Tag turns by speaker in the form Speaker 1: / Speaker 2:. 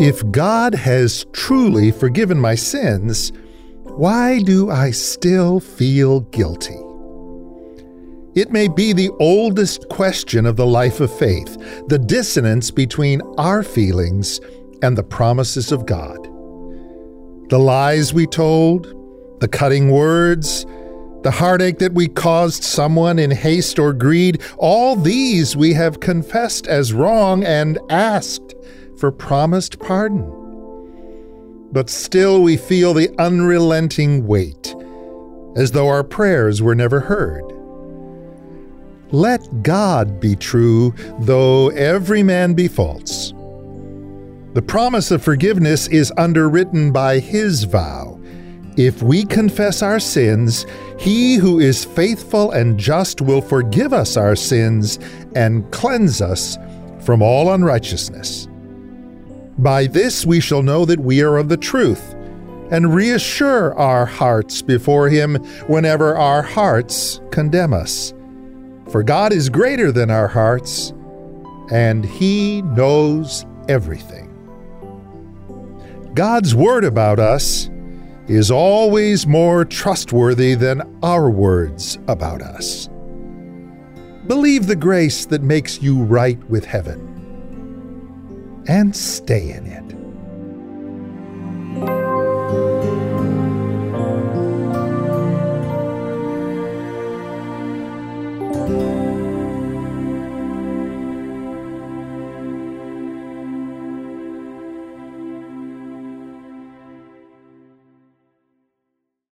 Speaker 1: If God has truly forgiven my sins, why do I still feel guilty? It may be the oldest question of the life of faith, the dissonance between our feelings and the promises of God. The lies we told, the cutting words, the heartache that we caused someone in haste or greed, all these we have confessed as wrong and asked for promised pardon. But still we feel the unrelenting weight, as though our prayers were never heard. Let God be true, though every man be false. The promise of forgiveness is underwritten by His vow if we confess our sins, he who is faithful and just will forgive us our sins and cleanse us from all unrighteousness. By this we shall know that we are of the truth, and reassure our hearts before Him whenever our hearts condemn us. For God is greater than our hearts, and He knows everything. God's Word about us is always more trustworthy than our words about us. Believe the grace that makes you right with heaven and stay in it.